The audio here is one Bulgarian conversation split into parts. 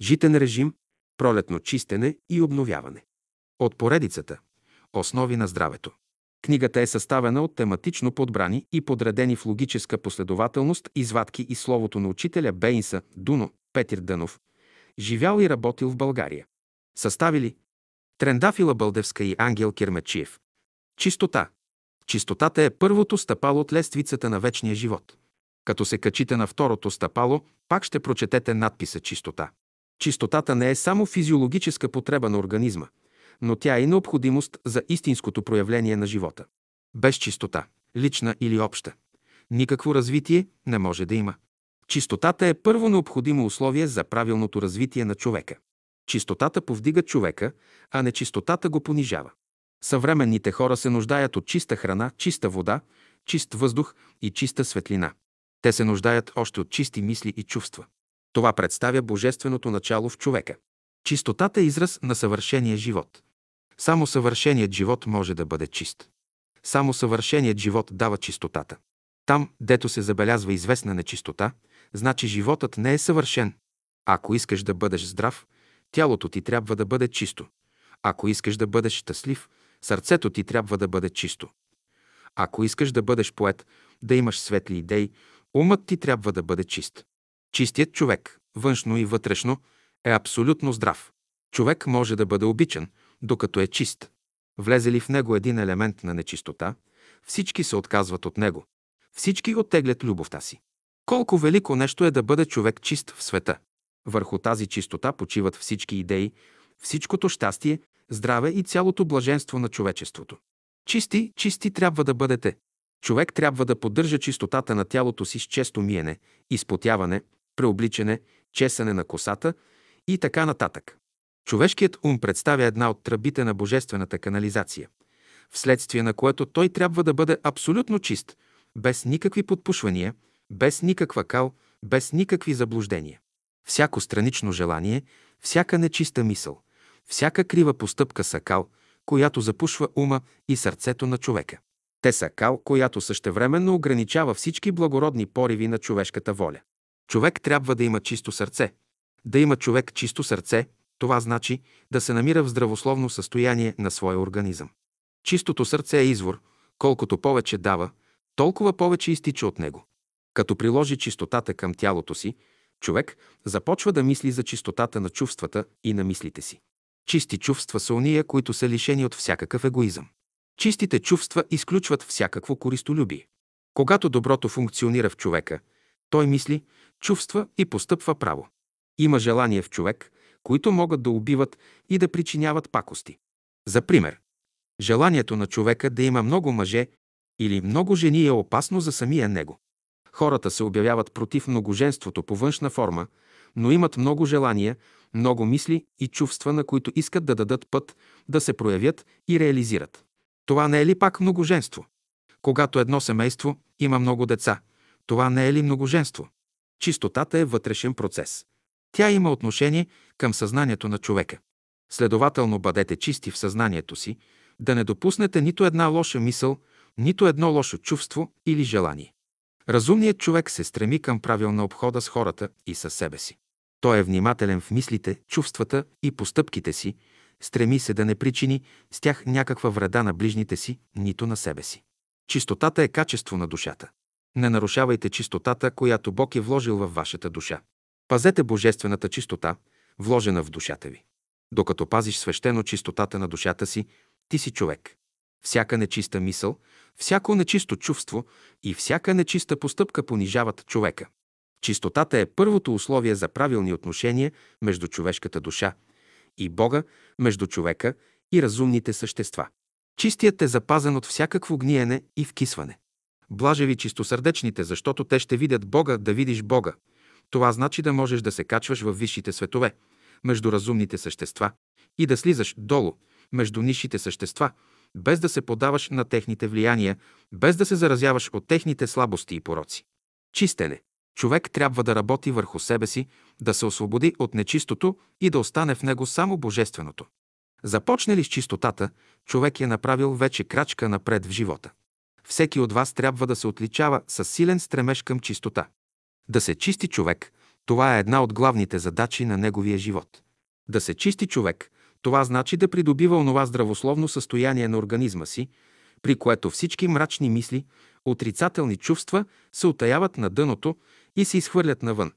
Житен режим, пролетно чистене и обновяване. От поредицата Основи на здравето. Книгата е съставена от тематично подбрани и подредени в логическа последователност извадки и словото на учителя Бейнса Дуно Петир Дънов, живял и работил в България. Съставили Трендафила Бълдевска и Ангел Кирмечиев. Чистота. Чистотата е първото стъпало от лествицата на вечния живот. Като се качите на второто стъпало, пак ще прочетете надписа чистота. Чистотата не е само физиологическа потреба на организма, но тя е и необходимост за истинското проявление на живота. Без чистота, лична или обща, никакво развитие не може да има. Чистотата е първо необходимо условие за правилното развитие на човека. Чистотата повдига човека, а не чистотата го понижава. Съвременните хора се нуждаят от чиста храна, чиста вода, чист въздух и чиста светлина. Те се нуждаят още от чисти мисли и чувства. Това представя божественото начало в човека. Чистотата е израз на съвършения живот. Само съвършеният живот може да бъде чист. Само съвършеният живот дава чистотата. Там, дето се забелязва известна нечистота, значи животът не е съвършен. Ако искаш да бъдеш здрав, тялото ти трябва да бъде чисто. Ако искаш да бъдеш щастлив, сърцето ти трябва да бъде чисто. Ако искаш да бъдеш поет, да имаш светли идеи, умът ти трябва да бъде чист. Чистият човек, външно и вътрешно, е абсолютно здрав. Човек може да бъде обичан, докато е чист. Влезе ли в него един елемент на нечистота, всички се отказват от него. Всички оттеглят любовта си. Колко велико нещо е да бъде човек чист в света. Върху тази чистота почиват всички идеи, всичкото щастие, здраве и цялото блаженство на човечеството. Чисти, чисти трябва да бъдете. Човек трябва да поддържа чистотата на тялото си с често миене, изпотяване, преобличане, чесане на косата и така нататък. Човешкият ум представя една от тръбите на божествената канализация, вследствие на което той трябва да бъде абсолютно чист, без никакви подпушвания, без никаква кал, без никакви заблуждения. Всяко странично желание, всяка нечиста мисъл, всяка крива постъпка са кал, която запушва ума и сърцето на човека. Те са кал, която същевременно ограничава всички благородни пориви на човешката воля. Човек трябва да има чисто сърце. Да има човек чисто сърце, това значи да се намира в здравословно състояние на своя организъм. Чистото сърце е извор, колкото повече дава, толкова повече изтича от него. Като приложи чистотата към тялото си, човек започва да мисли за чистотата на чувствата и на мислите си. Чисти чувства са уния, които са лишени от всякакъв егоизъм. Чистите чувства изключват всякакво користолюбие. Когато доброто функционира в човека, той мисли, чувства и постъпва право. Има желание в човек, които могат да убиват и да причиняват пакости. За пример, желанието на човека да има много мъже или много жени е опасно за самия него. Хората се обявяват против многоженството по външна форма, но имат много желания, много мисли и чувства, на които искат да дадат път да се проявят и реализират. Това не е ли пак многоженство? Когато едно семейство има много деца, това не е ли многоженство? Чистотата е вътрешен процес. Тя има отношение към съзнанието на човека. Следователно бъдете чисти в съзнанието си, да не допуснете нито една лоша мисъл, нито едно лошо чувство или желание. Разумният човек се стреми към правилна обхода с хората и със себе си. Той е внимателен в мислите, чувствата и постъпките си, стреми се да не причини с тях някаква вреда на ближните си, нито на себе си. Чистотата е качество на душата. Не нарушавайте чистотата, която Бог е вложил във вашата душа. Пазете божествената чистота, вложена в душата ви. Докато пазиш свещено чистотата на душата си, ти си човек. Всяка нечиста мисъл, всяко нечисто чувство и всяка нечиста постъпка понижават човека. Чистотата е първото условие за правилни отношения между човешката душа и Бога, между човека и разумните същества. Чистият е запазен от всякакво гниене и вкисване. Блажеви чистосърдечните, защото те ще видят Бога, да видиш Бога. Това значи да можеш да се качваш в висшите светове, между разумните същества и да слизаш долу, между нишите същества, без да се подаваш на техните влияния, без да се заразяваш от техните слабости и пороци. Чистене. Човек трябва да работи върху себе си, да се освободи от нечистото и да остане в него само божественото. Започне ли с чистотата, човек е направил вече крачка напред в живота. Всеки от вас трябва да се отличава с силен стремеж към чистота. Да се чисти човек, Това е една от главните задачи на неговия живот. Да се чисти човек, това значи да придобива онова здравословно състояние на организма си, при което всички мрачни мисли, отрицателни чувства се отаяват на дъното и се изхвърлят навън.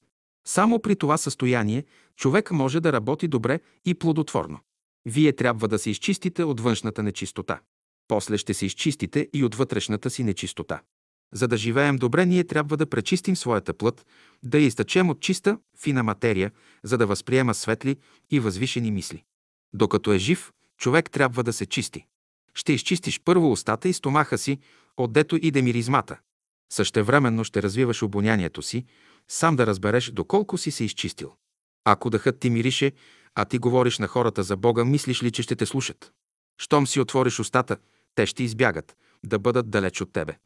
Само при това състояние човек може да работи добре и плодотворно. Вие трябва да се изчистите от външната нечистота. После ще се изчистите и от вътрешната си нечистота. За да живеем добре, ние трябва да пречистим своята плът, да я изтъчем от чиста, фина материя, за да възприема светли и възвишени мисли. Докато е жив, човек трябва да се чисти. Ще изчистиш първо устата и стомаха си, отдето иде миризмата. Същевременно ще развиваш обонянието си, сам да разбереш доколко си се изчистил. Ако дъхът ти мирише, а ти говориш на хората за Бога, мислиш ли, че ще те слушат? Щом си отвориш устата, те ще избягат, да бъдат далеч от тебе.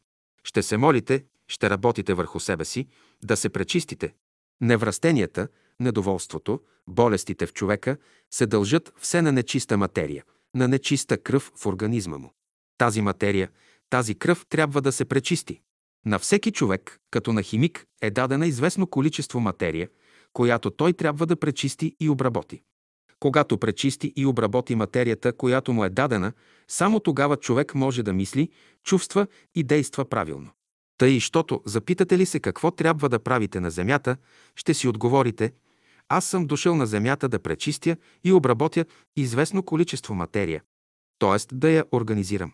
Ще се молите, ще работите върху себе си, да се пречистите. Неврастенията, недоволството, болестите в човека се дължат все на нечиста материя, на нечиста кръв в организма му. Тази материя, тази кръв трябва да се пречисти. На всеки човек, като на химик, е дадена известно количество материя, която той трябва да пречисти и обработи. Когато пречисти и обработи материята, която му е дадена, само тогава човек може да мисли, чувства и действа правилно. Тъй, щото запитате ли се какво трябва да правите на земята, ще си отговорите – аз съм дошъл на земята да пречистя и обработя известно количество материя, т.е. да я организирам.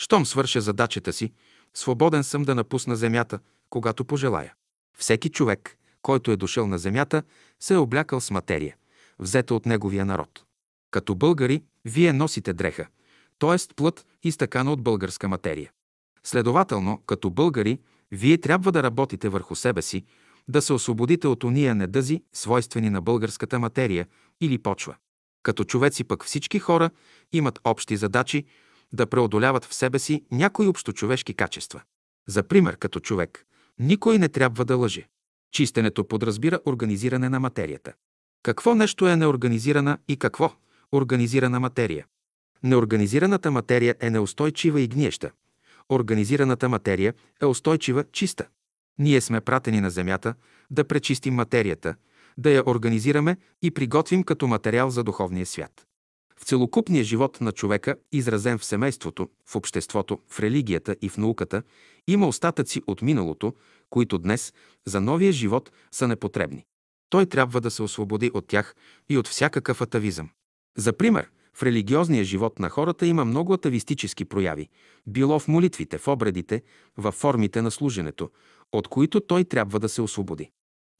Щом свърша задачата си, свободен съм да напусна земята, когато пожелая. Всеки човек, който е дошъл на земята, се е облякал с материя, взета от неговия народ. Като българи, вие носите дреха, т.е. плът, изтъкана от българска материя. Следователно, като българи, вие трябва да работите върху себе си, да се освободите от уния недъзи, свойствени на българската материя или почва. Като човеци пък всички хора имат общи задачи да преодоляват в себе си някои общочовешки качества. За пример, като човек, никой не трябва да лъже. Чистенето подразбира организиране на материята. Какво нещо е неорганизирана и какво? Организирана материя. Неорганизираната материя е неустойчива и гниеща. Организираната материя е устойчива, чиста. Ние сме пратени на Земята да пречистим материята, да я организираме и приготвим като материал за духовния свят. В целокупния живот на човека, изразен в семейството, в обществото, в религията и в науката, има остатъци от миналото, които днес за новия живот са непотребни. Той трябва да се освободи от тях и от всякакъв атавизъм. За пример, в религиозния живот на хората има много атавистически прояви, било в молитвите, в обредите, във формите на служенето, от които той трябва да се освободи.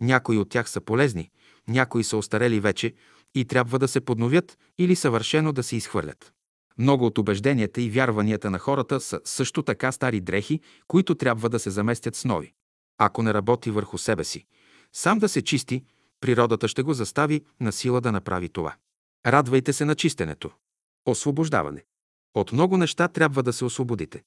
Някои от тях са полезни, някои са остарели вече и трябва да се подновят или съвършено да се изхвърлят. Много от убежденията и вярванията на хората са също така стари дрехи, които трябва да се заместят с нови. Ако не работи върху себе си, сам да се чисти, природата ще го застави на сила да направи това. Радвайте се на чистенето. Освобождаване. От много неща трябва да се освободите.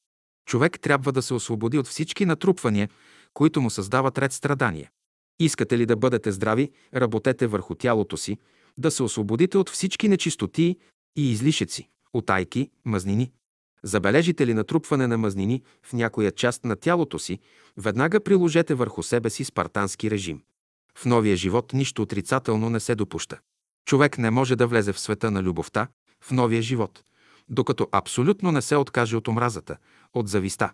Човек трябва да се освободи от всички натрупвания, които му създават ред страдания. Искате ли да бъдете здрави, работете върху тялото си, да се освободите от всички нечистоти и излишеци, отайки, мазнини. Забележите ли натрупване на мазнини в някоя част на тялото си, веднага приложете върху себе си спартански режим. В новия живот нищо отрицателно не се допуща. Човек не може да влезе в света на любовта, в новия живот, докато абсолютно не се откаже от омразата, от зависта,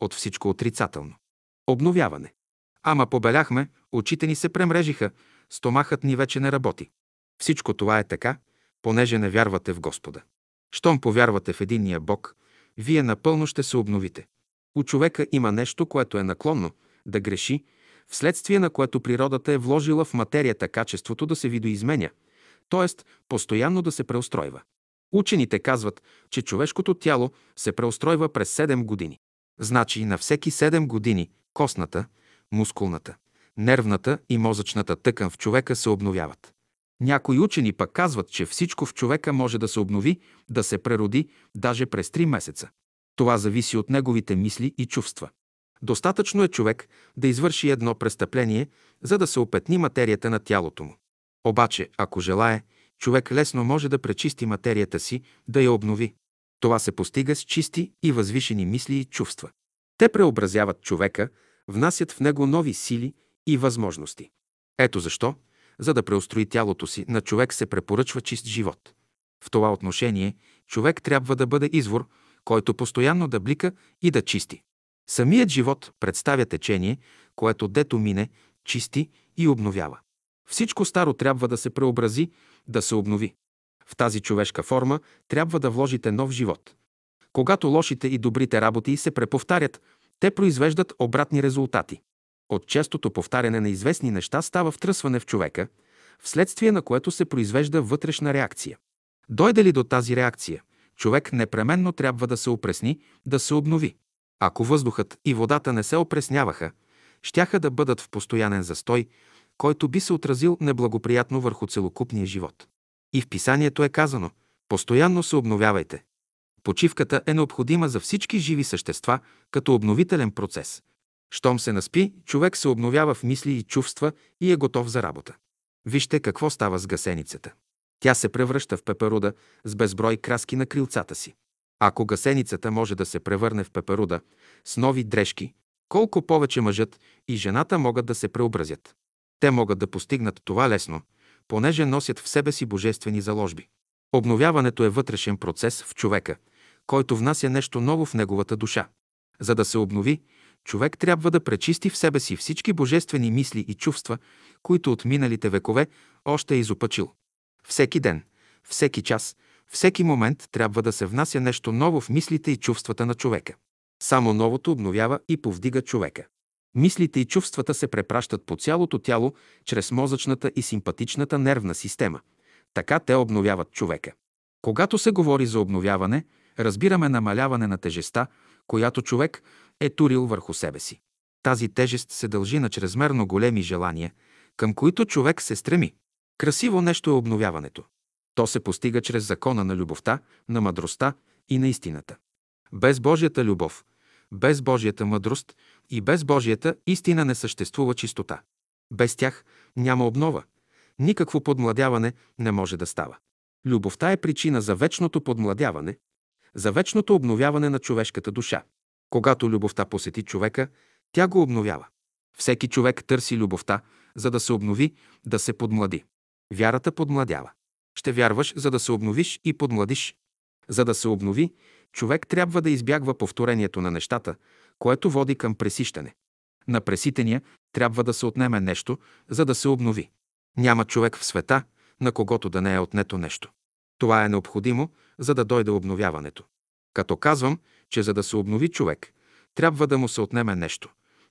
от всичко отрицателно. Обновяване. Ама побеляхме, очите ни се премрежиха, стомахът ни вече не работи. Всичко това е така, понеже не вярвате в Господа. Щом повярвате в единния Бог, вие напълно ще се обновите. У човека има нещо, което е наклонно, да греши, вследствие на което природата е вложила в материята качеството да се видоизменя, т.е. постоянно да се преустройва. Учените казват, че човешкото тяло се преустройва през 7 години. Значи на всеки 7 години костната, мускулната, нервната и мозъчната тъкан в човека се обновяват. Някои учени пък казват, че всичко в човека може да се обнови, да се прероди даже през 3 месеца. Това зависи от неговите мисли и чувства. Достатъчно е човек да извърши едно престъпление, за да се опетни материята на тялото му. Обаче, ако желае, човек лесно може да пречисти материята си, да я обнови. Това се постига с чисти и възвишени мисли и чувства. Те преобразяват човека, внасят в него нови сили и възможности. Ето защо, за да преустрои тялото си, на човек се препоръчва чист живот. В това отношение човек трябва да бъде извор, който постоянно да блика и да чисти. Самият живот представя течение, което дето мине, чисти и обновява. Всичко старо трябва да се преобрази, да се обнови. В тази човешка форма трябва да вложите нов живот. Когато лошите и добрите работи се преповтарят, те произвеждат обратни резултати. От честото повтаряне на известни неща става втръсване в човека, вследствие на което се произвежда вътрешна реакция. Дойде ли до тази реакция, човек непременно трябва да се опресни, да се обнови. Ако въздухът и водата не се опресняваха, щяха да бъдат в постоянен застой, който би се отразил неблагоприятно върху целокупния живот. И в писанието е казано «Постоянно се обновявайте». Почивката е необходима за всички живи същества като обновителен процес. Щом се наспи, човек се обновява в мисли и чувства и е готов за работа. Вижте какво става с гасеницата. Тя се превръща в пеперуда с безброй краски на крилцата си. Ако гасеницата може да се превърне в пеперуда с нови дрежки, колко повече мъжът и жената могат да се преобразят. Те могат да постигнат това лесно, понеже носят в себе си божествени заложби. Обновяването е вътрешен процес в човека, който внася нещо ново в неговата душа. За да се обнови, човек трябва да пречисти в себе си всички божествени мисли и чувства, които от миналите векове още е изопачил. Всеки ден, всеки час, всеки момент трябва да се внася нещо ново в мислите и чувствата на човека. Само новото обновява и повдига човека. Мислите и чувствата се препращат по цялото тяло чрез мозъчната и симпатичната нервна система. Така те обновяват човека. Когато се говори за обновяване, разбираме намаляване на тежеста, която човек е турил върху себе си. Тази тежест се дължи на чрезмерно големи желания, към които човек се стреми. Красиво нещо е обновяването. То се постига чрез закона на любовта, на мъдростта и на истината. Без Божията любов, без Божията мъдрост и без Божията истина не съществува чистота. Без тях няма обнова. Никакво подмладяване не може да става. Любовта е причина за вечното подмладяване, за вечното обновяване на човешката душа. Когато любовта посети човека, тя го обновява. Всеки човек търси любовта, за да се обнови, да се подмлади. Вярата подмладява. Ще вярваш, за да се обновиш и подмладиш. За да се обнови, човек трябва да избягва повторението на нещата, което води към пресищане. На преситения трябва да се отнеме нещо, за да се обнови. Няма човек в света, на когото да не е отнето нещо. Това е необходимо, за да дойде обновяването. Като казвам, че за да се обнови човек, трябва да му се отнеме нещо.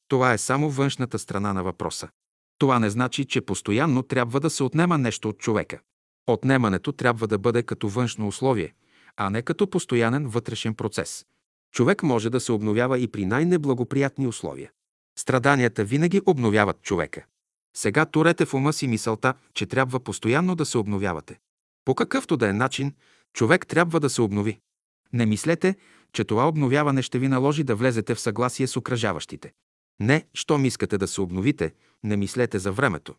Това е само външната страна на въпроса. Това не значи, че постоянно трябва да се отнема нещо от човека. Отнемането трябва да бъде като външно условие, а не като постоянен вътрешен процес. Човек може да се обновява и при най-неблагоприятни условия. Страданията винаги обновяват човека. Сега турете в ума си мисълта, че трябва постоянно да се обновявате. По какъвто да е начин, човек трябва да се обнови. Не мислете, че това обновяване ще ви наложи да влезете в съгласие с окръжаващите. Не, щом искате да се обновите, не мислете за времето.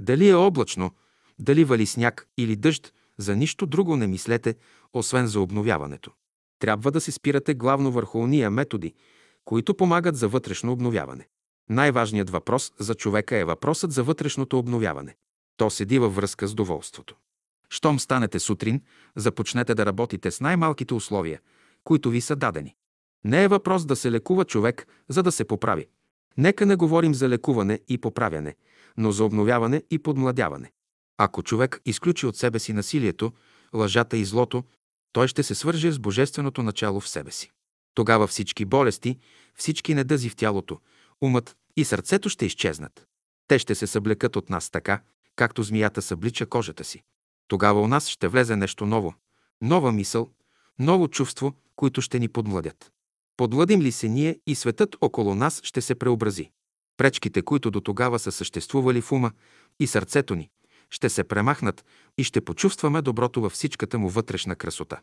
Дали е облачно, дали вали сняг или дъжд, за нищо друго не мислете, освен за обновяването. Трябва да се спирате главно върху уния методи, които помагат за вътрешно обновяване. Най-важният въпрос за човека е въпросът за вътрешното обновяване. То седи във връзка с доволството. Щом станете сутрин, започнете да работите с най-малките условия, които ви са дадени. Не е въпрос да се лекува човек, за да се поправи. Нека не говорим за лекуване и поправяне, но за обновяване и подмладяване. Ако човек изключи от себе си насилието, лъжата и злото, той ще се свърже с божественото начало в себе си. Тогава всички болести, всички недъзи в тялото, умът и сърцето ще изчезнат. Те ще се съблекат от нас така, както змията съблича кожата си. Тогава у нас ще влезе нещо ново, нова мисъл, ново чувство, които ще ни подмладят. Подмладим ли се ние и светът около нас ще се преобрази. Пречките, които до тогава са съществували в ума и сърцето ни, ще се премахнат и ще почувстваме доброто във всичката му вътрешна красота.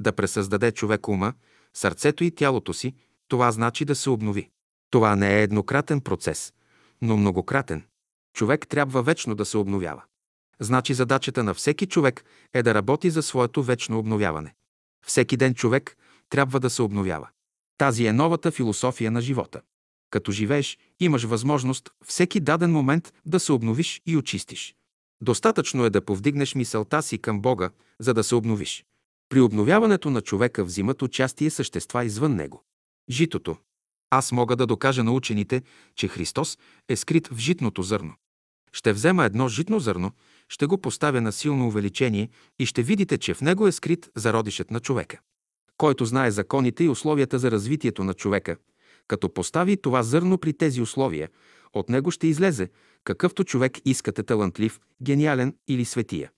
Да пресъздаде човек ума, сърцето и тялото си, това значи да се обнови. Това не е еднократен процес, но многократен. Човек трябва вечно да се обновява. Значи задачата на всеки човек е да работи за своето вечно обновяване. Всеки ден човек трябва да се обновява. Тази е новата философия на живота. Като живееш, имаш възможност всеки даден момент да се обновиш и очистиш. Достатъчно е да повдигнеш мисълта си към Бога, за да се обновиш. При обновяването на човека взимат участие същества извън него. Житото. Аз мога да докажа на учените, че Христос е скрит в житното зърно. Ще взема едно житно зърно, ще го поставя на силно увеличение и ще видите, че в него е скрит зародишът на човека. Който знае законите и условията за развитието на човека, като постави това зърно при тези условия, от него ще излезе, какъвто човек искате талантлив, гениален или светия.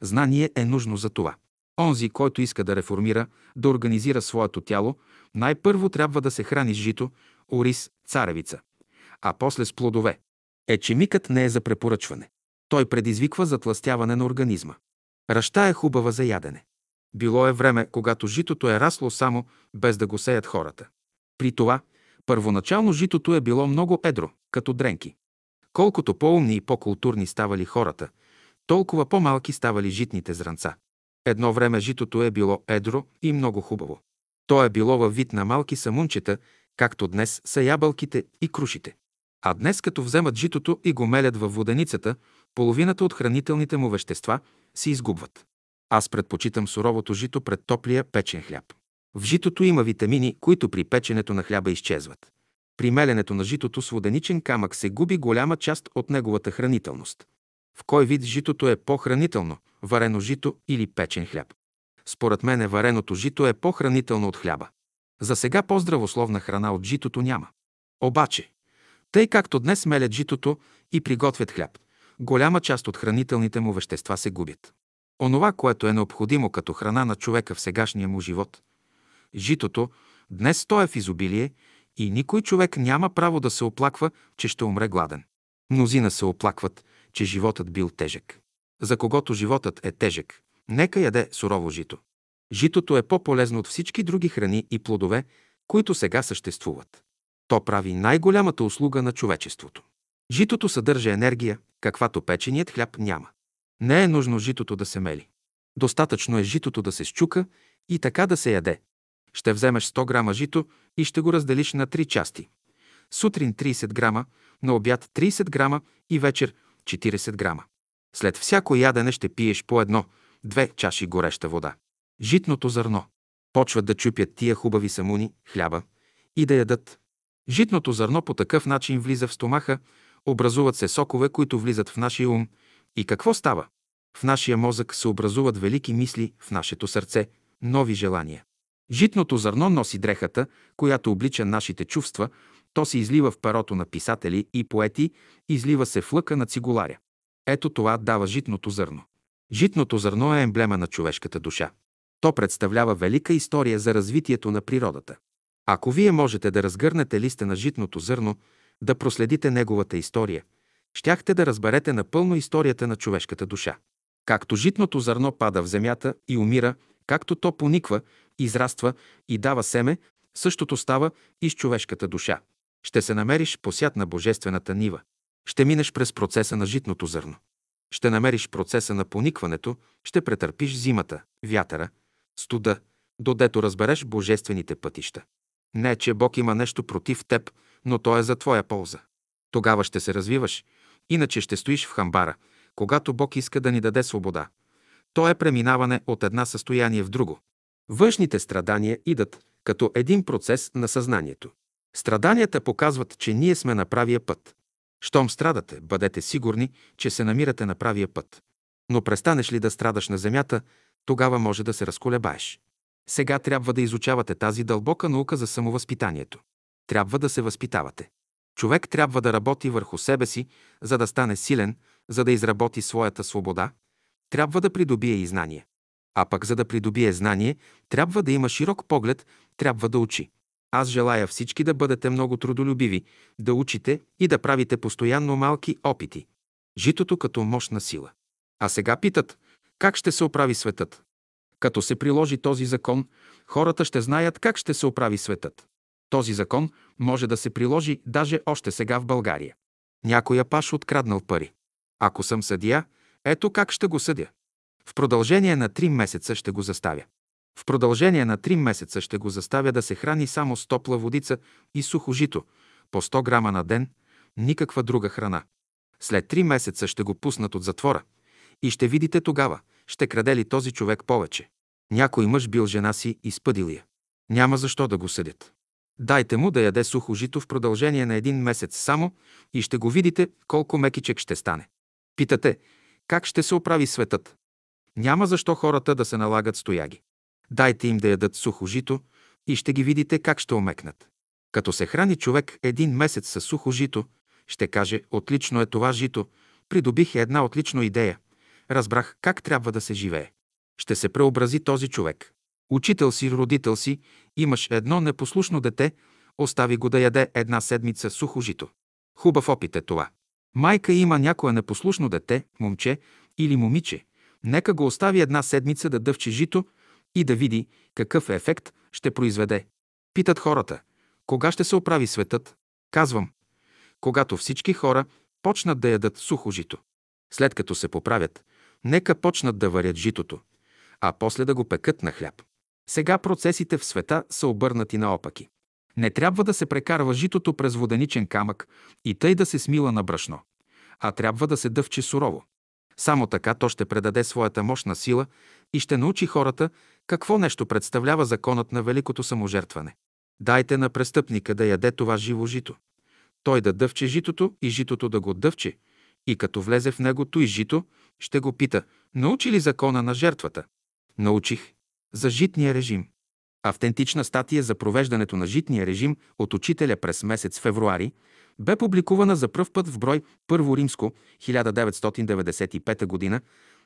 Знание е нужно за това. Онзи, който иска да реформира, да организира своето тяло, най-първо трябва да се храни с жито, ориз, царевица, а после с плодове. Ечемикът не е за препоръчване. Той предизвиква затластяване на организма. Ръща е хубава за ядене. Било е време, когато житото е расло само, без да го сеят хората. При това, първоначално житото е било много едро, като дренки. Колкото по-умни и по-културни ставали хората, толкова по-малки ставали житните зранца. Едно време житото е било едро и много хубаво. То е било във вид на малки самунчета, както днес са ябълките и крушите. А днес, като вземат житото и го мелят във воденицата, половината от хранителните му вещества се изгубват. Аз предпочитам суровото жито пред топлия печен хляб. В житото има витамини, които при печенето на хляба изчезват. При меленето на житото с воденичен камък се губи голяма част от неговата хранителност. В кой вид житото е по-хранително – варено жито или печен хляб? Според мен е вареното жито е по-хранително от хляба. За сега по-здравословна храна от житото няма. Обаче, тъй както днес мелят житото и приготвят хляб, голяма част от хранителните му вещества се губят. Онова, което е необходимо като храна на човека в сегашния му живот. Житото, днес то е в изобилие и никой човек няма право да се оплаква, че ще умре гладен. Мнозина се оплакват, че животът бил тежък. За когото животът е тежък, нека яде сурово жито. Житото е по-полезно от всички други храни и плодове, които сега съществуват. То прави най-голямата услуга на човечеството. Житото съдържа енергия, каквато печеният хляб няма. Не е нужно житото да се мели. Достатъчно е житото да се щука и така да се яде. Ще вземеш 100 грама жито и ще го разделиш на 3 части. Сутрин 30 грама, на обяд 30 грама и вечер 40 грама. След всяко ядене ще пиеш по едно, две чаши гореща вода. Житното зърно. Почват да чупят тия хубави самуни, хляба и да ядат. Житното зърно по такъв начин влиза в стомаха, образуват се сокове, които влизат в нашия ум. И какво става? В нашия мозък се образуват велики мисли, в нашето сърце – нови желания. Житното зърно носи дрехата, която облича нашите чувства, то се излива в перото на писатели и поети, излива се в лъка на цигуларя. Ето това дава житното зърно. Житното зърно е емблема на човешката душа. То представлява велика история за развитието на природата. Ако вие можете да разгърнете листа на житното зърно, да проследите неговата история, щяхте да разберете напълно историята на човешката душа. Както житното зърно пада в земята и умира, както то пониква, израства и дава семе, същото става и с човешката душа. Ще се намериш посят на божествената нива. Ще минеш през процеса на житното зърно. Ще намериш процеса на поникването, ще претърпиш зимата, вятъра, студа, додето разбереш божествените пътища. Не, че Бог има нещо против теб, но то е за твоя полза. Тогава ще се развиваш, иначе ще стоиш в хамбара, когато Бог иска да ни даде свобода. То е преминаване от една състояние в друго. Външните страдания идат като един процес на съзнанието. Страданията показват, че ние сме на правия път. Щом страдате, бъдете сигурни, че се намирате на правия път. Но престанеш ли да страдаш на земята, тогава може да се разколебаеш. Сега трябва да изучавате тази дълбока наука за самовъзпитанието. Трябва да се възпитавате. Човек трябва да работи върху себе си, за да стане силен, за да изработи своята свобода, трябва да придобие и знание. А пък за да придобие знание, трябва да има широк поглед, трябва да учи. Аз желая всички да бъдете много трудолюбиви, да учите и да правите постоянно малки опити. Житото като мощна сила. А сега питат, как ще се оправи светът? Като се приложи този закон, хората ще знаят как ще се оправи светът. Този закон може да се приложи даже още сега в България. Някоя паш откраднал пари. Ако съм съдия, ето как ще го съдя. В продължение на три месеца ще го заставя. В продължение на три месеца ще го заставя да се храни само с топла водица и сухо жито, по 100 грама на ден, никаква друга храна. След три месеца ще го пуснат от затвора и ще видите тогава, ще краде ли този човек повече. Някой мъж бил жена си и спъдил я. Няма защо да го съдят. Дайте му да яде сухо жито в продължение на един месец само и ще го видите колко мекичек ще стане. Питате, как ще се оправи светът? Няма защо хората да се налагат стояги. Дайте им да ядат сухо жито и ще ги видите как ще омекнат. Като се храни човек един месец с сухо жито, ще каже, отлично е това жито, придобих една отлична идея, разбрах как трябва да се живее. Ще се преобрази този човек. Учител си, родител си, имаш едно непослушно дете, остави го да яде една седмица сухо жито. Хубав опит е това. Майка има някое непослушно дете, момче или момиче. Нека го остави една седмица да дъвче жито и да види какъв ефект ще произведе. Питат хората, кога ще се оправи светът? Казвам, когато всички хора почнат да ядат сухо жито. След като се поправят, нека почнат да варят житото, а после да го пекат на хляб. Сега процесите в света са обърнати наопаки. Не трябва да се прекарва житото през воденичен камък и тъй да се смила на брашно, а трябва да се дъвче сурово. Само така то ще предаде своята мощна сила и ще научи хората какво нещо представлява законът на великото саможертване. Дайте на престъпника да яде това живо жито. Той да дъвче житото и житото да го дъвче, и като влезе в негото и жито, ще го пита, научи ли закона на жертвата? Научих. За житния режим. Автентична статия за провеждането на житния режим от учителя през месец февруари бе публикувана за пръв път в брой Първо римско 1995 г.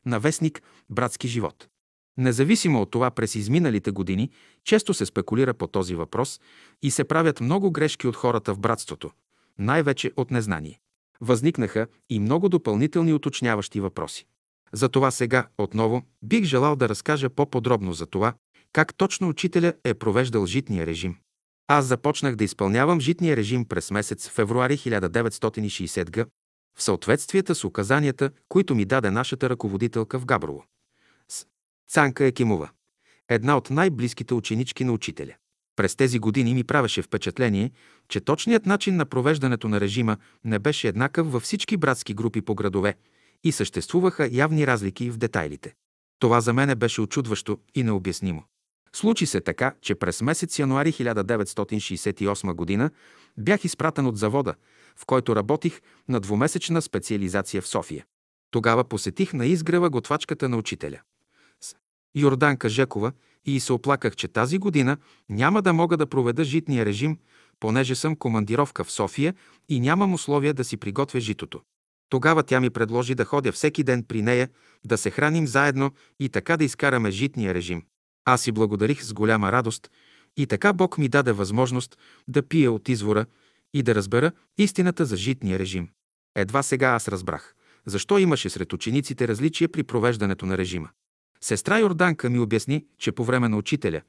на вестник Братски живот. Независимо от това, през изминалите години често се спекулира по този въпрос и се правят много грешки от хората в братството, най-вече от незнание. Възникнаха и много допълнителни уточняващи въпроси. Затова сега отново бих желал да разкажа по-подробно за това, как точно учителя е провеждал житния режим. Аз започнах да изпълнявам житния режим през месец февруари 1960 г. в съответствията с указанията, които ми даде нашата ръководителка в Габрово. С Цанка Екимова, една от най-близките ученички на учителя. През тези години ми правеше впечатление, че точният начин на провеждането на режима не беше еднакъв във всички братски групи по градове и съществуваха явни разлики в детайлите. Това за мене беше очудващо и необяснимо. Случи се така, че през месец януари 1968 г. бях изпратен от завода, в който работих на двумесечна специализация в София. Тогава посетих на изгрева готвачката на учителя. С Йорданка Жекова и се оплаках, че тази година няма да мога да проведа житния режим, понеже съм командировка в София и нямам условия да си приготвя житото. Тогава тя ми предложи да ходя всеки ден при нея, да се храним заедно и така да изкараме житния режим. Аз си благодарих с голяма радост и така Бог ми даде възможност да пия от извора и да разбера истината за житния режим. Едва сега аз разбрах, защо имаше сред учениците различия при провеждането на режима. Сестра Йорданка ми обясни, че по време на учителя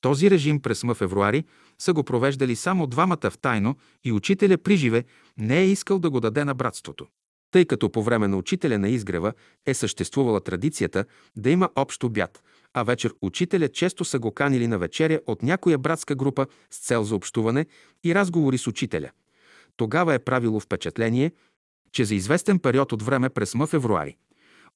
този режим през м. февруари са го провеждали само двамата в тайно и учителя приживе не е искал да го даде на братството. Тъй като по време на учителя на изгрева е съществувала традицията да има общ обяд, а вечер учителя често са го канили на вечеря от някоя братска група с цел за общуване и разговори с учителя. Тогава е правило впечатление, че за известен период от време през м. февруари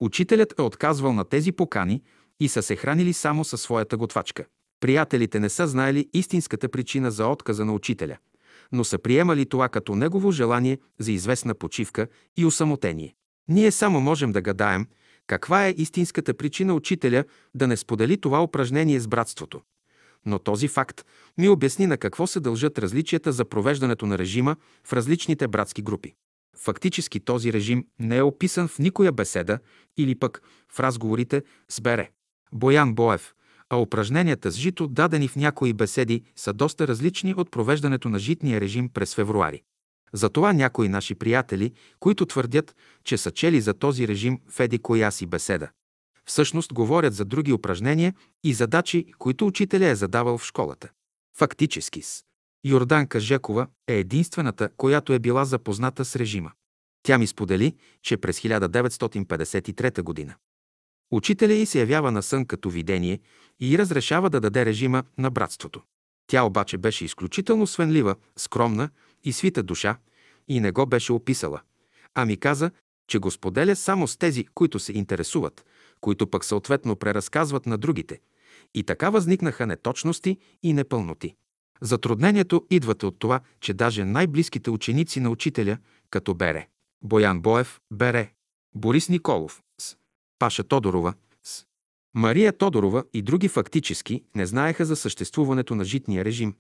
учителят е отказвал на тези покани и са се хранили само със своята готвачка. Приятелите не са знаели истинската причина за отказа на учителя – но са приемали това като негово желание за известна почивка и усамотение. Ние само можем да гадаем каква е истинската причина учителя да не сподели това упражнение с братството. Но този факт ми обясни на какво се дължат различията за провеждането на режима в различните братски групи. Фактически този режим не е описан в никоя беседа или пък в разговорите с Бере. Боян Боев, а упражненията с жито, дадени в някои беседи, са доста различни от провеждането на житния режим през февруари. Затова някои наши приятели, които твърдят, че са чели за този режим в еди коя си беседа, всъщност говорят за други упражнения и задачи, които учителя е задавал в школата. Фактически с Йорданка Жекова е единствената, която е била запозната с режима. Тя ми сподели, че през 1953 година Учителя й се явява на сън като видение и разрешава да даде режима на братството. Тя обаче беше изключително свенлива, скромна и свита душа и не го беше описала, а ми каза, че го споделя само с тези, които се интересуват, които пък съответно преразказват на другите. И така възникнаха неточности и непълноти. Затруднението идвате от това, че даже най-близките ученици на учителя, като Бере, Боян Боев, Бере, Борис Николов, с Паша Тодорова, с Мария Тодорова и други фактически не знаеха за съществуването на житния режим.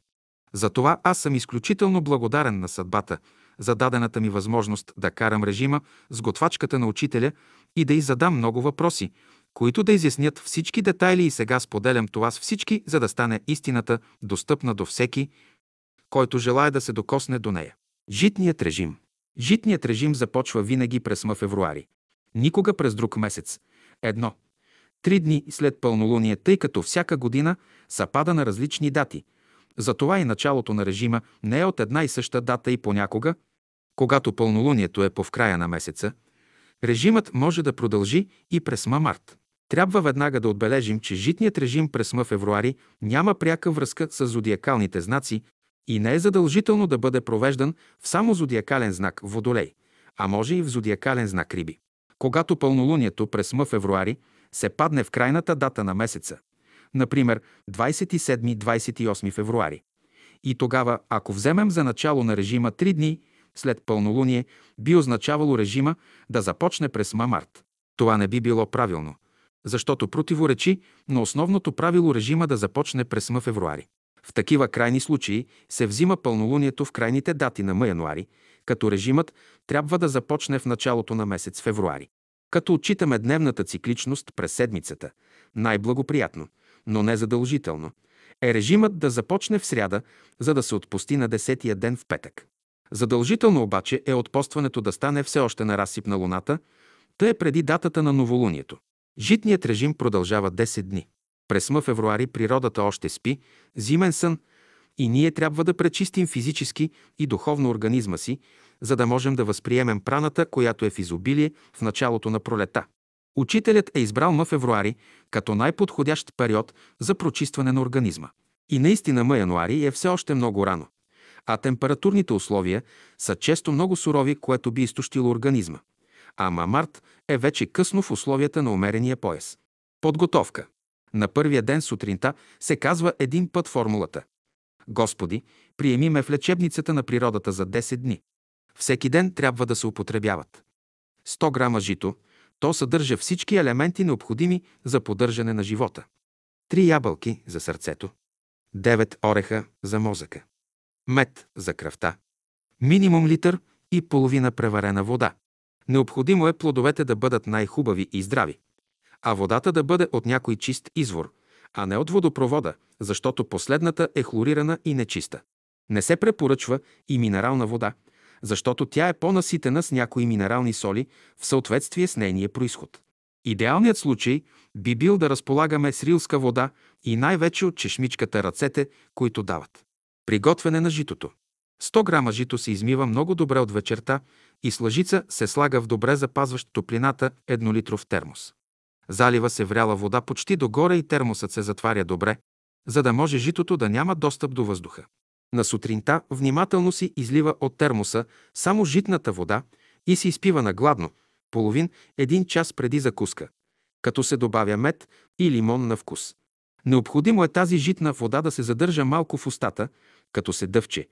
Затова аз съм изключително благодарен на съдбата за дадената ми възможност да карам режима с готвачката на учителя и да й задам много въпроси, които да изяснят всички детайли и сега споделям това с всички, за да стане истината достъпна до всеки, който желая да се докосне до нея. Житният режим. Житният режим започва винаги през м февруари. Никога през друг месец. Едно. Три дни след пълнолуние, тъй като всяка година съпада на различни дати. Затова и началото на режима не е от една и съща дата и понякога, когато пълнолунието е по в края на месеца, режимът може да продължи и през ма-март. Трябва веднага да отбележим, че житният режим през м февруари няма пряка връзка с зодиакалните знаци и не е задължително да бъде провеждан в само зодиакален знак Водолей, а може и в зодиакален знак Риби. Когато пълнолунието през м февруари се падне в крайната дата на месеца, например 27-28 февруари, и тогава, ако вземем за начало на режима 3 дни след пълнолуние, би означавало режима да започне през ма-март. Това не би било правилно – защото противоречи на основното правило режима да започне през м февруари. В такива крайни случаи се взима пълнолунието в крайните дати на м януари, като режимът трябва да започне в началото на месец февруари. Като отчитаме дневната цикличност през седмицата, най-благоприятно, но не задължително, е режимът да започне в сряда, за да се отпусти на десетия ден в петък. Задължително обаче е отпостването да стане все още на разсип на Луната, тъй е преди датата на новолунието. Житният режим продължава 10 дни. През м февруари природата още спи, зимен сън и ние трябва да пречистим физически и духовно организма си, за да можем да възприемем праната, която е в изобилие в началото на пролета. Учителят е избрал м февруари като най-подходящ период за прочистване на организма. И наистина м януари е все още много рано, а температурните условия са често много сурови, което би изтощило организма ама март е вече късно в условията на умерения пояс. Подготовка. На първия ден сутринта се казва един път формулата. Господи, приеми ме в лечебницата на природата за 10 дни. Всеки ден трябва да се употребяват. 100 грама жито, то съдържа всички елементи необходими за поддържане на живота. Три ябълки за сърцето. 9 ореха за мозъка. Мед за кръвта. Минимум литър и половина преварена вода. Необходимо е плодовете да бъдат най-хубави и здрави, а водата да бъде от някой чист извор, а не от водопровода, защото последната е хлорирана и нечиста. Не се препоръчва и минерална вода, защото тя е по-наситена с някои минерални соли в съответствие с нейния происход. Идеалният случай би бил да разполагаме с рилска вода и най-вече от чешмичката ръцете, които дават. Приготвяне на житото. 100 грама жито се измива много добре от вечерта и с лъжица се слага в добре запазващ топлината еднолитров термос. Залива се вряла вода почти догоре и термосът се затваря добре, за да може житото да няма достъп до въздуха. На сутринта внимателно си излива от термоса само житната вода и се изпива на гладно, половин един час преди закуска, като се добавя мед и лимон на вкус. Необходимо е тази житна вода да се задържа малко в устата, като се дъвче,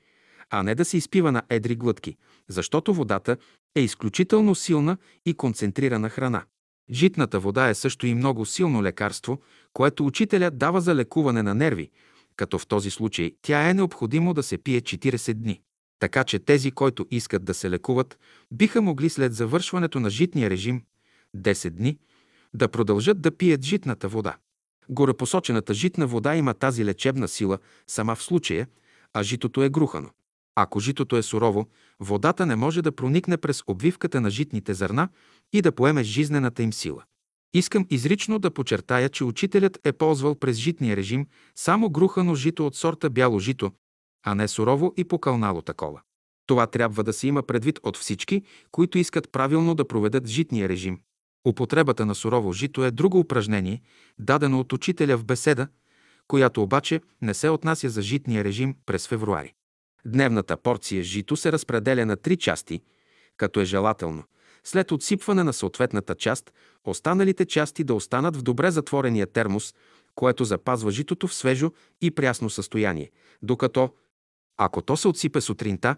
а не да се изпива на едри глътки, защото водата е изключително силна и концентрирана храна. Житната вода е също и много силно лекарство, което учителя дава за лекуване на нерви, като в този случай тя е необходимо да се пие 40 дни. Така че тези, които искат да се лекуват, биха могли след завършването на житния режим 10 дни да продължат да пият житната вода. Горепосочената житна вода има тази лечебна сила сама в случая, а житото е грухано. Ако житото е сурово, водата не може да проникне през обвивката на житните зърна и да поеме жизнената им сила. Искам изрично да подчертая, че учителят е ползвал през житния режим само грухано жито от сорта бяло жито, а не сурово и покълнало такова. Това трябва да се има предвид от всички, които искат правилно да проведат житния режим. Употребата на сурово жито е друго упражнение, дадено от учителя в беседа, която обаче не се отнася за житния режим през февруари. Дневната порция жито се разпределя на три части, като е желателно. След отсипване на съответната част, останалите части да останат в добре затворения термос, което запазва житото в свежо и прясно състояние, докато, ако то се отсипе сутринта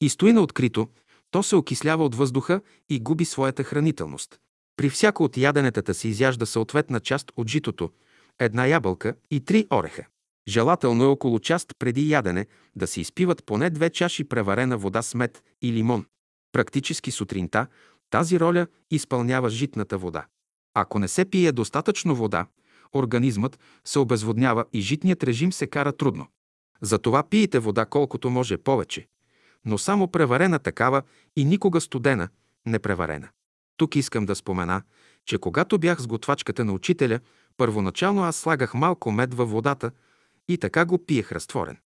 и стои на открито, то се окислява от въздуха и губи своята хранителност. При всяко от яденетата се изяжда съответна част от житото, една ябълка и три ореха. Желателно е около част преди ядене да се изпиват поне две чаши преварена вода с мед и лимон. Практически сутринта тази роля изпълнява житната вода. Ако не се пие достатъчно вода, организмът се обезводнява и житният режим се кара трудно. Затова пиете вода колкото може повече, но само преварена такава и никога студена, непреварена. Тук искам да спомена, че когато бях с готвачката на учителя, първоначално аз слагах малко мед във водата и така го пиех разтворен.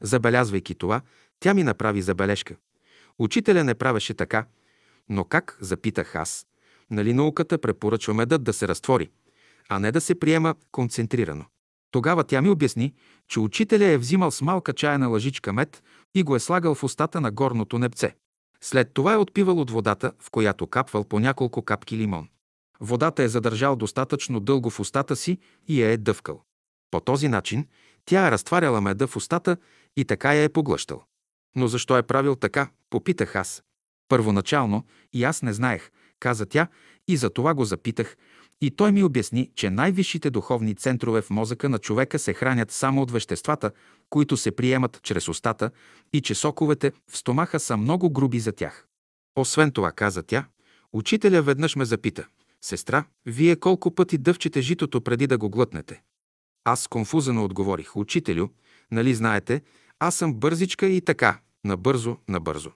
Забелязвайки това, тя ми направи забележка. Учителя не правеше така, но как, запитах аз. Нали науката препоръчва медът да се разтвори, а не да се приема концентрирано. Тогава тя ми обясни, че учителя е взимал с малка чайна лъжичка мед и го е слагал в устата на горното непце. След това е отпивал от водата, в която капвал по няколко капки лимон. Водата е задържал достатъчно дълго в устата си и я е дъвкал. По този начин тя е разтваряла меда в устата и така я е поглъщал. Но защо е правил така, попитах аз. Първоначално и аз не знаех, каза тя, и за това го запитах, и той ми обясни, че най-висшите духовни центрове в мозъка на човека се хранят само от веществата, които се приемат чрез устата и че соковете в стомаха са много груби за тях. Освен това, каза тя, учителя веднъж ме запита. Сестра, вие колко пъти дъвчете житото преди да го глътнете? Аз конфузено отговорих. Учителю, нали знаете, аз съм бързичка и така, набързо, набързо.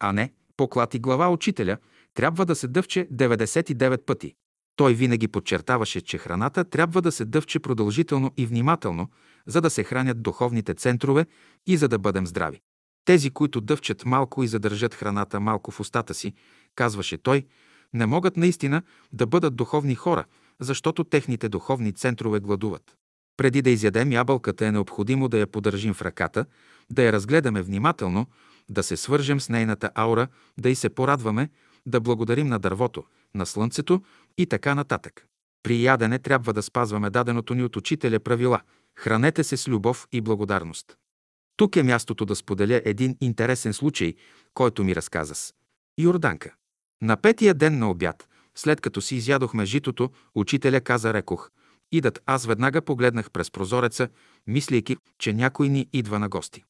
А не, поклати глава учителя, трябва да се дъвче 99 пъти. Той винаги подчертаваше, че храната трябва да се дъвче продължително и внимателно, за да се хранят духовните центрове и за да бъдем здрави. Тези, които дъвчат малко и задържат храната малко в устата си, казваше той, не могат наистина да бъдат духовни хора, защото техните духовни центрове гладуват. Преди да изядем ябълката е необходимо да я подържим в ръката, да я разгледаме внимателно, да се свържем с нейната аура, да й се порадваме, да благодарим на дървото, на слънцето и така нататък. При ядене трябва да спазваме даденото ни от учителя правила. Хранете се с любов и благодарност. Тук е мястото да споделя един интересен случай, който ми разказа с Йорданка. На петия ден на обяд, след като си изядохме житото, учителя каза рекох. Идат, аз веднага погледнах през прозореца, мислейки, че някой ни идва на гости.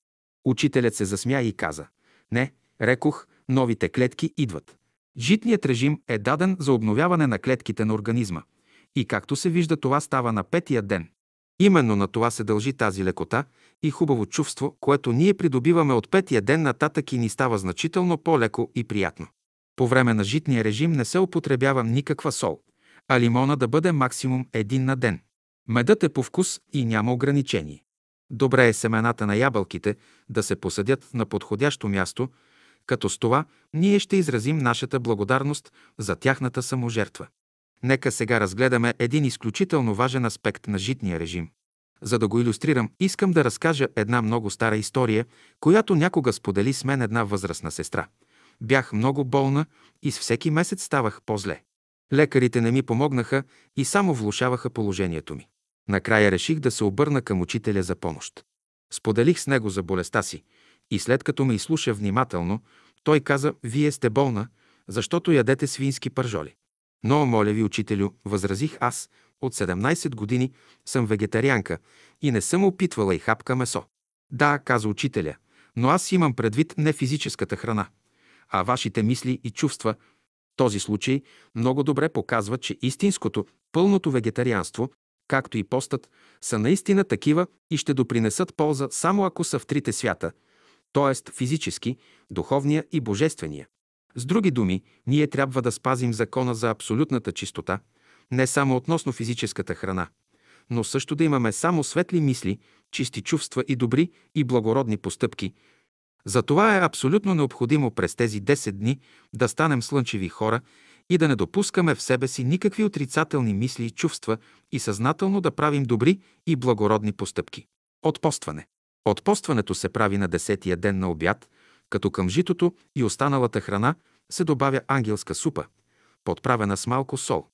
Учителят се засмя и каза. Не, рекох, новите клетки идват. Житният режим е даден за обновяване на клетките на организма. И както се вижда, това става на петия ден. Именно на това се дължи тази лекота и хубаво чувство, което ние придобиваме от петия ден нататък и ни става значително по-леко и приятно. По време на житния режим не се употребява никаква сол, а лимона да бъде максимум един на ден. Медът е по вкус и няма ограничение. Добре е семената на ябълките да се посадят на подходящо място, като с това ние ще изразим нашата благодарност за тяхната саможертва. Нека сега разгледаме един изключително важен аспект на житния режим. За да го иллюстрирам, искам да разкажа една много стара история, която някога сподели с мен една възрастна сестра. Бях много болна и с всеки месец ставах по-зле. Лекарите не ми помогнаха и само влушаваха положението ми. Накрая реших да се обърна към учителя за помощ. Споделих с него за болестта си и след като ме изслуша внимателно, той каза, вие сте болна, защото ядете свински пържоли. Но, моля ви, учителю, възразих аз, от 17 години съм вегетарианка и не съм опитвала и хапка месо. Да, каза учителя, но аз имам предвид не физическата храна, а вашите мисли и чувства. Този случай много добре показва, че истинското, пълното вегетарианство, както и постът, са наистина такива и ще допринесат полза само ако са в трите свята – т.е. физически, духовния и божествения. С други думи, ние трябва да спазим закона за абсолютната чистота, не само относно физическата храна, но също да имаме само светли мисли, чисти чувства и добри и благородни постъпки. Затова е абсолютно необходимо през тези 10 дни да станем слънчеви хора и да не допускаме в себе си никакви отрицателни мисли и чувства и съзнателно да правим добри и благородни постъпки. Отпостване. Отпостването се прави на десетия ден на обяд, като към житото и останалата храна се добавя ангелска супа, подправена с малко сол.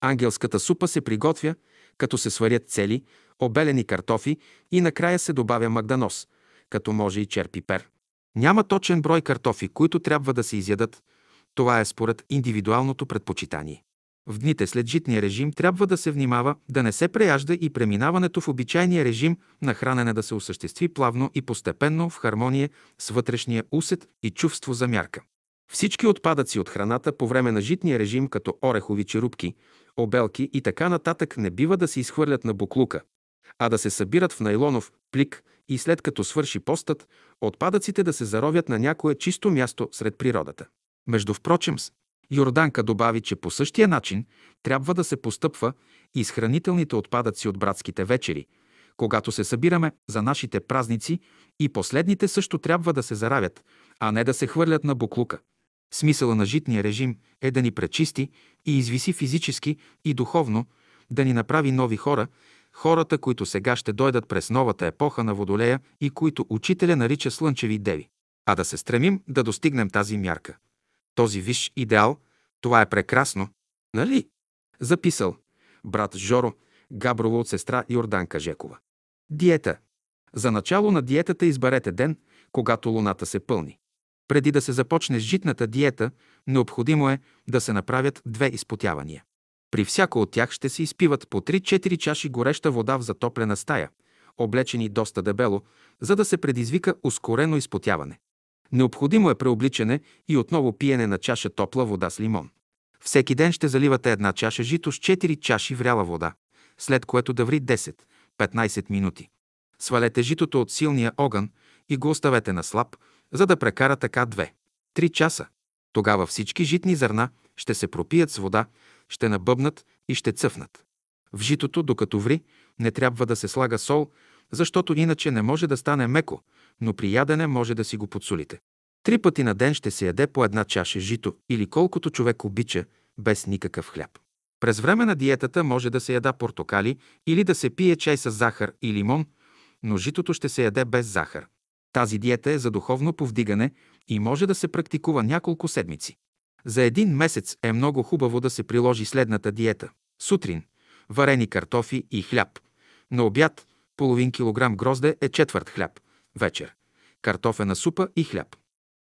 Ангелската супа се приготвя, като се сварят цели, обелени картофи и накрая се добавя магданос, като може и черпипер. Няма точен брой картофи, които трябва да се изядат. Това е според индивидуалното предпочитание. В дните след житния режим трябва да се внимава да не се преяжда и преминаването в обичайния режим на хранене да се осъществи плавно и постепенно в хармония с вътрешния усет и чувство за мярка. Всички отпадъци от храната по време на житния режим, като орехови черупки, обелки и така нататък, не бива да се изхвърлят на буклука, а да се събират в найлонов плик и след като свърши постът, отпадъците да се заровят на някое чисто място сред природата. Между впрочем, Йорданка добави, че по същия начин трябва да се постъпва и с хранителните отпадъци от братските вечери, когато се събираме за нашите празници и последните също трябва да се заравят, а не да се хвърлят на буклука. Смисъла на житния режим е да ни пречисти и извиси физически и духовно, да ни направи нови хора, хората, които сега ще дойдат през новата епоха на Водолея и които учителя нарича слънчеви деви. А да се стремим да достигнем тази мярка. Този виш идеал, това е прекрасно, нали? Записал брат Жоро Габрово от сестра Йорданка Жекова. Диета. За начало на диетата изберете ден, когато луната се пълни. Преди да се започне с житната диета, необходимо е да се направят две изпотявания. При всяко от тях ще се изпиват по 3-4 чаши гореща вода в затоплена стая, облечени доста дебело, за да се предизвика ускорено изпотяване. Необходимо е преобличане и отново пиене на чаша топла вода с лимон. Всеки ден ще заливате една чаша жито с 4 чаши вряла вода, след което да ври 10-15 минути. Свалете житото от силния огън и го оставете на слаб, за да прекара така 2-3 часа. Тогава всички житни зърна ще се пропият с вода, ще набъбнат и ще цъфнат. В житото, докато ври, не трябва да се слага сол, защото иначе не може да стане меко, но при ядене може да си го подсолите. Три пъти на ден ще се яде по една чаша жито или колкото човек обича, без никакъв хляб. През време на диетата може да се яда портокали или да се пие чай с захар и лимон, но житото ще се яде без захар. Тази диета е за духовно повдигане и може да се практикува няколко седмици. За един месец е много хубаво да се приложи следната диета. Сутрин – варени картофи и хляб. На обяд – половин килограм грозде е четвърт хляб. Вечер – картофена супа и хляб.